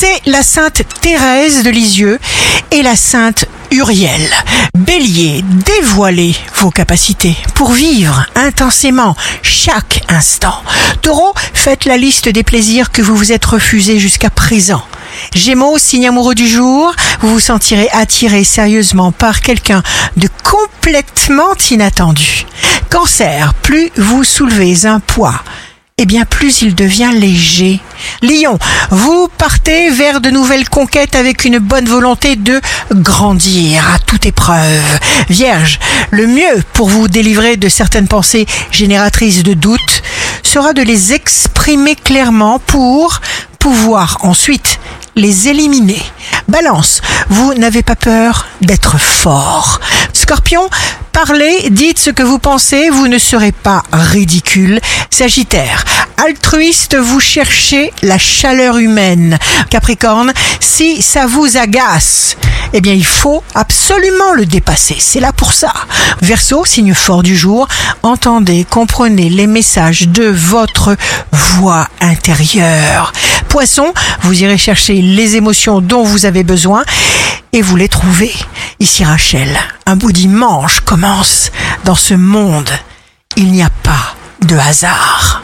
c'est la sainte Thérèse de Lisieux et la sainte Uriel. Bélier, dévoilez vos capacités pour vivre intensément chaque instant. Taureau, faites la liste des plaisirs que vous vous êtes refusés jusqu'à présent. Gémeaux, signe amoureux du jour, vous vous sentirez attiré sérieusement par quelqu'un de complètement inattendu. Cancer, plus vous soulevez un poids, eh bien plus il devient léger. Lion, vous partez vers de nouvelles conquêtes avec une bonne volonté de grandir à toute épreuve. Vierge, le mieux pour vous délivrer de certaines pensées génératrices de doute sera de les exprimer clairement pour pouvoir ensuite les éliminer. Balance, vous n'avez pas peur d'être fort. Scorpion, parlez, dites ce que vous pensez, vous ne serez pas ridicule. Sagittaire, altruiste, vous cherchez la chaleur humaine. Capricorne, si ça vous agace, eh bien il faut absolument le dépasser. C'est là pour ça. Verseau, signe fort du jour, entendez, comprenez les messages de votre voix intérieure. Poisson, vous irez chercher les émotions dont vous avez besoin et vous les trouvez. Ici Rachel, un bout dimanche commence. Dans ce monde, il n'y a pas de hasard.